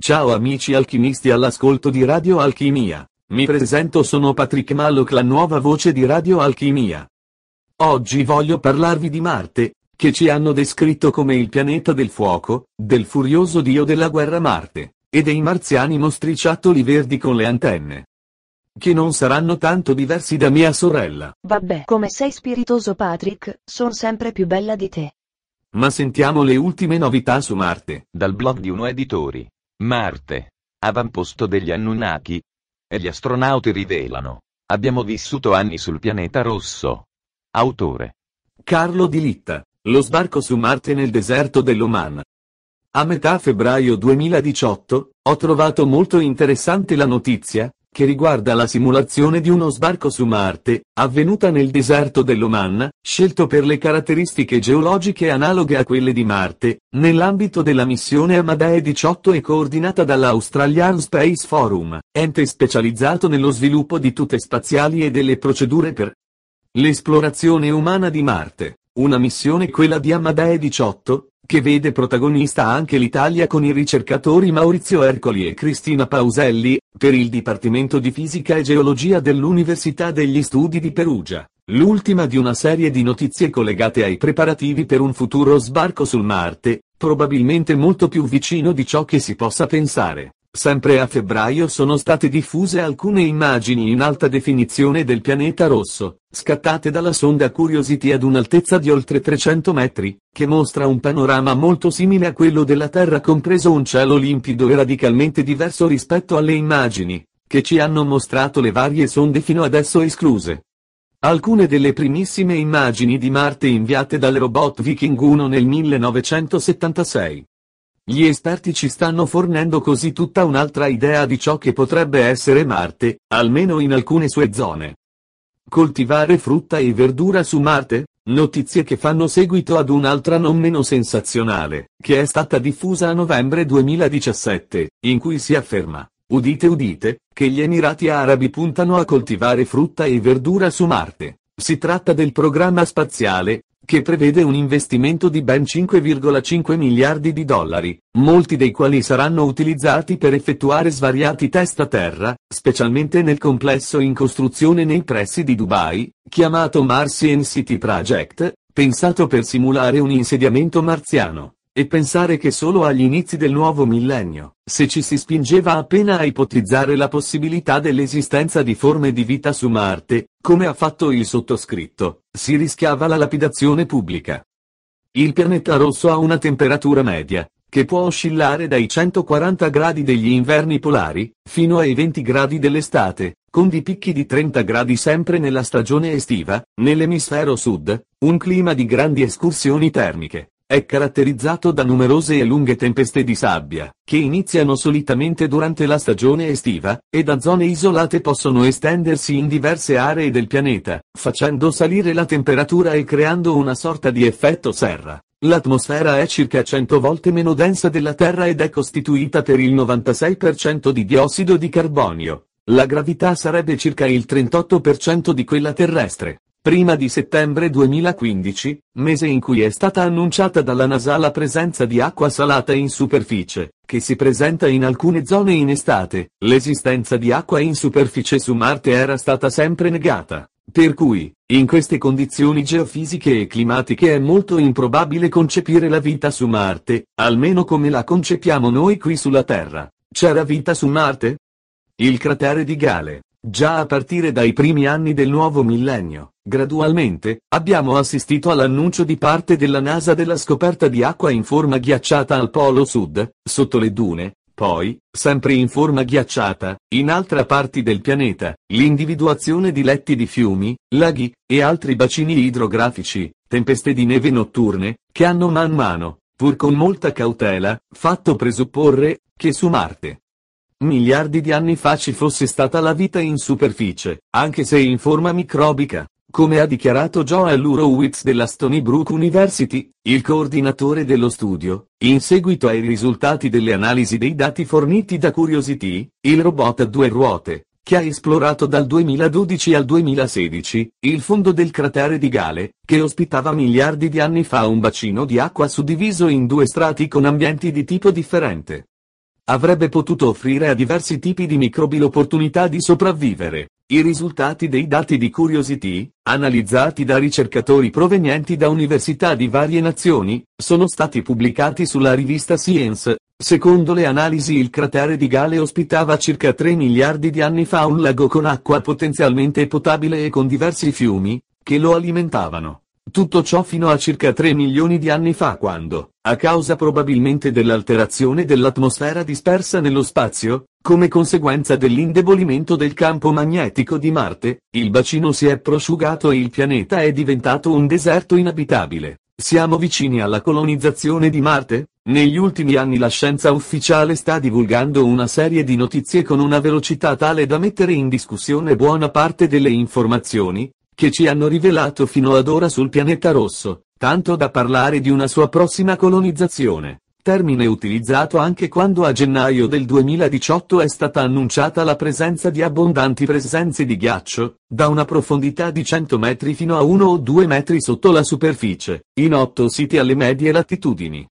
Ciao amici alchimisti all'ascolto di Radio Alchimia. Mi presento sono Patrick Mallock la nuova voce di Radio Alchimia. Oggi voglio parlarvi di Marte, che ci hanno descritto come il pianeta del fuoco, del furioso dio della guerra Marte, e dei marziani mostriciattoli verdi con le antenne. Che non saranno tanto diversi da mia sorella. Vabbè, come sei spiritoso Patrick, son sempre più bella di te. Ma sentiamo le ultime novità su Marte. Dal blog di Uno Editori. Marte. Avamposto degli Anunnaki. E gli astronauti rivelano. Abbiamo vissuto anni sul pianeta rosso. Autore. Carlo Di Litta. Lo sbarco su Marte nel deserto dell'Oman. A metà febbraio 2018, ho trovato molto interessante la notizia, che riguarda la simulazione di uno sbarco su Marte, avvenuta nel deserto dell'Oman, scelto per le caratteristiche geologiche analoghe a quelle di Marte, nell'ambito della missione Amadee 18 e coordinata dall'Australian Space Forum, ente specializzato nello sviluppo di tute spaziali e delle procedure per l'esplorazione umana di Marte. Una missione quella di Amadee 18, che vede protagonista anche l'Italia con i ricercatori Maurizio Ercoli e Cristina Pauselli, per il Dipartimento di Fisica e Geologia dell'Università degli Studi di Perugia. L'ultima di una serie di notizie collegate ai preparativi per un futuro sbarco sul Marte, probabilmente molto più vicino di ciò che si possa pensare. Sempre a febbraio sono state diffuse alcune immagini in alta definizione del pianeta rosso, scattate dalla sonda Curiosity ad un'altezza di oltre 300 metri, che mostra un panorama molto simile a quello della Terra compreso un cielo limpido e radicalmente diverso rispetto alle immagini, che ci hanno mostrato le varie sonde fino adesso escluse. Alcune delle primissime immagini di Marte inviate dal robot Viking 1 nel 1976 gli esperti ci stanno fornendo così tutta un'altra idea di ciò che potrebbe essere Marte, almeno in alcune sue zone. Coltivare frutta e verdura su Marte? Notizie che fanno seguito ad un'altra non meno sensazionale, che è stata diffusa a novembre 2017, in cui si afferma, udite udite, che gli Emirati Arabi puntano a coltivare frutta e verdura su Marte. Si tratta del programma spaziale, che prevede un investimento di ben 5,5 miliardi di dollari, molti dei quali saranno utilizzati per effettuare svariati test a terra, specialmente nel complesso in costruzione nei pressi di Dubai, chiamato Martian City Project, pensato per simulare un insediamento marziano. E pensare che solo agli inizi del nuovo millennio, se ci si spingeva appena a ipotizzare la possibilità dell'esistenza di forme di vita su Marte, come ha fatto il sottoscritto, si rischiava la lapidazione pubblica. Il pianeta rosso ha una temperatura media, che può oscillare dai 140 gradi degli inverni polari, fino ai 20 gradi dell'estate, con di picchi di 30 gradi sempre nella stagione estiva, nell'emisfero sud, un clima di grandi escursioni termiche. È caratterizzato da numerose e lunghe tempeste di sabbia, che iniziano solitamente durante la stagione estiva, e da zone isolate possono estendersi in diverse aree del pianeta, facendo salire la temperatura e creando una sorta di effetto serra. L'atmosfera è circa 100 volte meno densa della Terra ed è costituita per il 96% di diossido di carbonio. La gravità sarebbe circa il 38% di quella terrestre. Prima di settembre 2015, mese in cui è stata annunciata dalla NASA la presenza di acqua salata in superficie, che si presenta in alcune zone in estate, l'esistenza di acqua in superficie su Marte era stata sempre negata. Per cui, in queste condizioni geofisiche e climatiche è molto improbabile concepire la vita su Marte, almeno come la concepiamo noi qui sulla Terra. C'era vita su Marte? Il cratere di Gale, Già a partire dai primi anni del nuovo millennio, gradualmente, abbiamo assistito all'annuncio di parte della NASA della scoperta di acqua in forma ghiacciata al polo sud, sotto le dune, poi, sempre in forma ghiacciata, in altre parti del pianeta, l'individuazione di letti di fiumi, laghi, e altri bacini idrografici, tempeste di neve notturne, che hanno man mano, pur con molta cautela, fatto presupporre, che su Marte, miliardi di anni fa ci fosse stata la vita in superficie, anche se in forma microbica, come ha dichiarato Joel Urowitz della Stony Brook University, il coordinatore dello studio, in seguito ai risultati delle analisi dei dati forniti da Curiosity, il robot a due ruote, che ha esplorato dal 2012 al 2016, il fondo del cratere di Gale, che ospitava miliardi di anni fa un bacino di acqua suddiviso in due strati con ambienti di tipo differente. Avrebbe potuto offrire a diversi tipi di microbi l'opportunità di sopravvivere. I risultati dei dati di Curiosity, analizzati da ricercatori provenienti da università di varie nazioni, sono stati pubblicati sulla rivista Science. Secondo le analisi il cratere di Gale ospitava circa 3 miliardi di anni fa un lago con acqua potenzialmente potabile e con diversi fiumi, che lo alimentavano. Tutto ciò fino a circa 3 milioni di anni fa quando, a causa probabilmente dell'alterazione dell'atmosfera dispersa nello spazio, come conseguenza dell'indebolimento del campo magnetico di Marte, il bacino si è prosciugato e il pianeta è diventato un deserto inabitabile. Siamo vicini alla colonizzazione di Marte? Negli ultimi anni la scienza ufficiale sta divulgando una serie di notizie con una velocità tale da mettere in discussione buona parte delle informazioni, che ci hanno rivelato fino ad ora sul pianeta rosso, tanto da parlare di una sua prossima colonizzazione, termine utilizzato anche quando a gennaio del 2018 è stata annunciata la presenza di abbondanti presenze di ghiaccio, da una profondità di 100 metri fino a 1 o 2 metri sotto la superficie, in otto siti alle medie latitudini.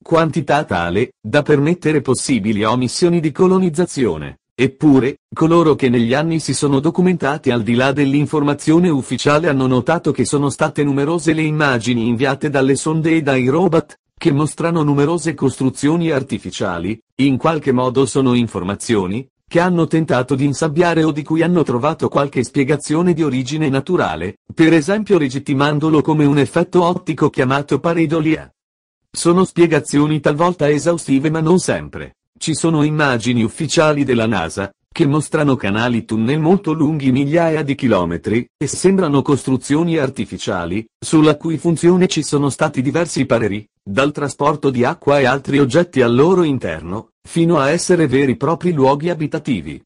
Quantità tale, da permettere possibili omissioni di colonizzazione. Eppure, coloro che negli anni si sono documentati al di là dell'informazione ufficiale hanno notato che sono state numerose le immagini inviate dalle sonde e dai robot, che mostrano numerose costruzioni artificiali, in qualche modo sono informazioni, che hanno tentato di insabbiare o di cui hanno trovato qualche spiegazione di origine naturale, per esempio legittimandolo come un effetto ottico chiamato pareidolia. Sono spiegazioni talvolta esaustive ma non sempre. Ci sono immagini ufficiali della NASA, che mostrano canali tunnel molto lunghi migliaia di chilometri, e sembrano costruzioni artificiali, sulla cui funzione ci sono stati diversi pareri, dal trasporto di acqua e altri oggetti al loro interno, fino a essere veri e propri luoghi abitativi.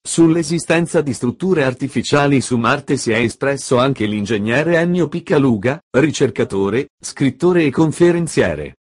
Sull'esistenza di strutture artificiali su Marte si è espresso anche l'ingegnere Ennio Piccaluga, ricercatore, scrittore e conferenziere.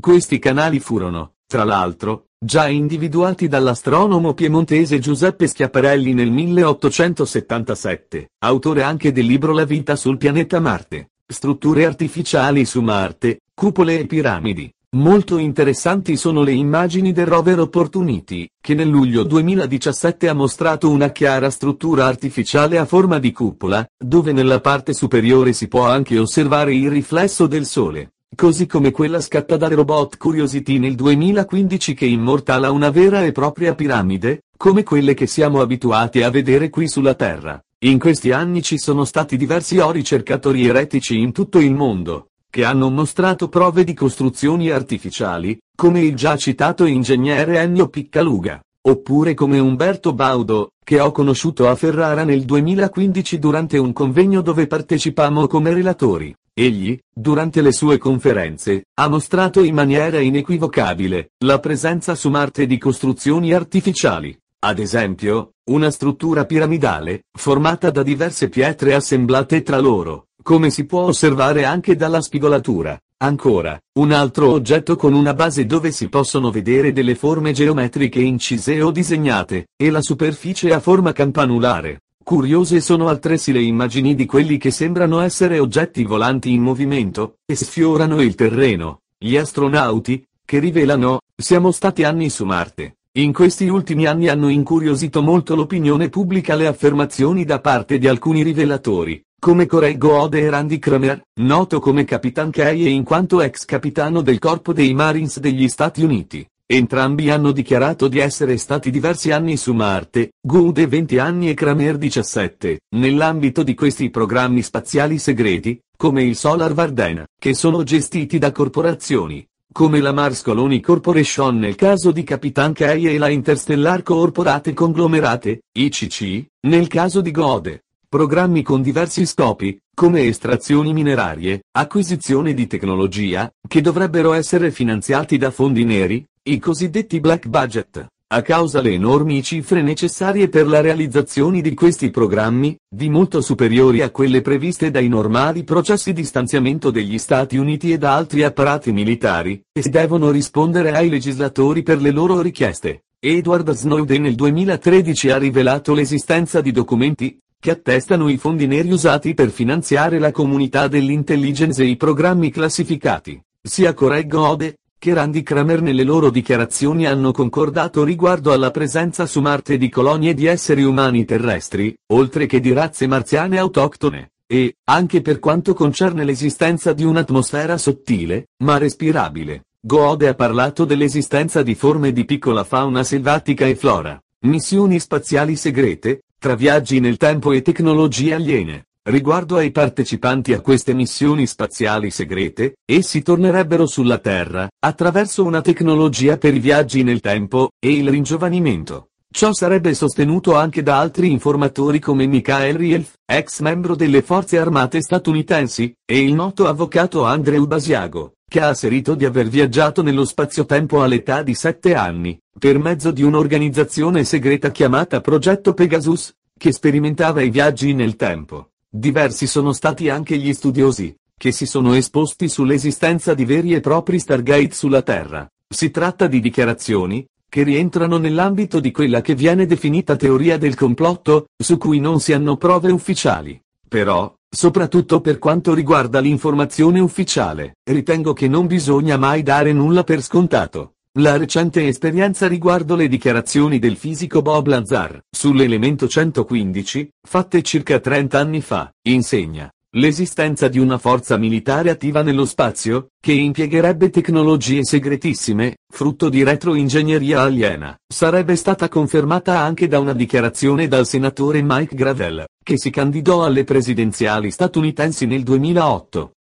Questi canali furono, tra l'altro, già individuati dall'astronomo piemontese Giuseppe Schiaparelli nel 1877, autore anche del libro La vita sul pianeta Marte, strutture artificiali su Marte, cupole e piramidi. Molto interessanti sono le immagini del rover Opportunity, che nel luglio 2017 ha mostrato una chiara struttura artificiale a forma di cupola, dove nella parte superiore si può anche osservare il riflesso del Sole così come quella scatta dal robot Curiosity nel 2015 che immortala una vera e propria piramide, come quelle che siamo abituati a vedere qui sulla Terra. In questi anni ci sono stati diversi o ricercatori eretici in tutto il mondo, che hanno mostrato prove di costruzioni artificiali, come il già citato ingegnere Ennio Piccaluga, oppure come Umberto Baudo, che ho conosciuto a Ferrara nel 2015 durante un convegno dove partecipammo come relatori. Egli, durante le sue conferenze, ha mostrato in maniera inequivocabile la presenza su Marte di costruzioni artificiali. Ad esempio, una struttura piramidale, formata da diverse pietre assemblate tra loro, come si può osservare anche dalla spigolatura. Ancora, un altro oggetto con una base dove si possono vedere delle forme geometriche incise o disegnate, e la superficie a forma campanulare. Curiose sono altresì le immagini di quelli che sembrano essere oggetti volanti in movimento, e sfiorano il terreno. Gli astronauti, che rivelano, siamo stati anni su Marte. In questi ultimi anni hanno incuriosito molto l'opinione pubblica le affermazioni da parte di alcuni rivelatori, come Correggo Ode e Randy Kramer, noto come Capitan Kay e in quanto ex capitano del corpo dei Marines degli Stati Uniti. Entrambi hanno dichiarato di essere stati diversi anni su Marte, Goode 20 anni e Kramer 17, nell'ambito di questi programmi spaziali segreti, come il Solar Varden, che sono gestiti da corporazioni, come la Mars Colony Corporation nel caso di Capitan K e la Interstellar Corporate Conglomerate, ICC, nel caso di Gode. Programmi con diversi scopi, come estrazioni minerarie, acquisizione di tecnologia, che dovrebbero essere finanziati da fondi neri, i cosiddetti black budget, a causa le enormi cifre necessarie per la realizzazione di questi programmi, di molto superiori a quelle previste dai normali processi di stanziamento degli Stati Uniti e da altri apparati militari, e devono rispondere ai legislatori per le loro richieste. Edward Snowden nel 2013 ha rivelato l'esistenza di documenti, che attestano i fondi neri usati per finanziare la comunità dell'intelligence e i programmi classificati. Sia Correggo Ode, che Randy Kramer nelle loro dichiarazioni hanno concordato riguardo alla presenza su Marte di colonie di esseri umani terrestri, oltre che di razze marziane autoctone, e, anche per quanto concerne l'esistenza di un'atmosfera sottile, ma respirabile. Goode ha parlato dell'esistenza di forme di piccola fauna selvatica e flora, missioni spaziali segrete, tra viaggi nel tempo e tecnologie aliene. Riguardo ai partecipanti a queste missioni spaziali segrete, essi tornerebbero sulla Terra, attraverso una tecnologia per i viaggi nel tempo, e il ringiovanimento. Ciò sarebbe sostenuto anche da altri informatori come Michael Rielf, ex membro delle forze armate statunitensi, e il noto avvocato Andrew Basiago, che ha asserito di aver viaggiato nello spazio-tempo all'età di 7 anni, per mezzo di un'organizzazione segreta chiamata Progetto Pegasus, che sperimentava i viaggi nel tempo. Diversi sono stati anche gli studiosi, che si sono esposti sull'esistenza di veri e propri Stargate sulla Terra. Si tratta di dichiarazioni, che rientrano nell'ambito di quella che viene definita teoria del complotto, su cui non si hanno prove ufficiali. Però, soprattutto per quanto riguarda l'informazione ufficiale, ritengo che non bisogna mai dare nulla per scontato. La recente esperienza riguardo le dichiarazioni del fisico Bob Lazar, sull'elemento 115, fatte circa 30 anni fa, insegna l'esistenza di una forza militare attiva nello spazio, che impiegherebbe tecnologie segretissime, frutto di retroingegneria aliena, sarebbe stata confermata anche da una dichiarazione dal senatore Mike Gravel, che si candidò alle presidenziali statunitensi nel 2008.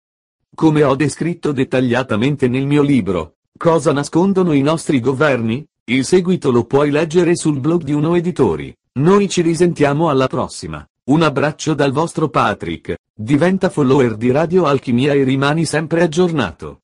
Come ho descritto dettagliatamente nel mio libro, Cosa nascondono i nostri governi? Il seguito lo puoi leggere sul blog di Uno Editori. Noi ci risentiamo alla prossima. Un abbraccio dal vostro Patrick. Diventa follower di Radio Alchimia e rimani sempre aggiornato.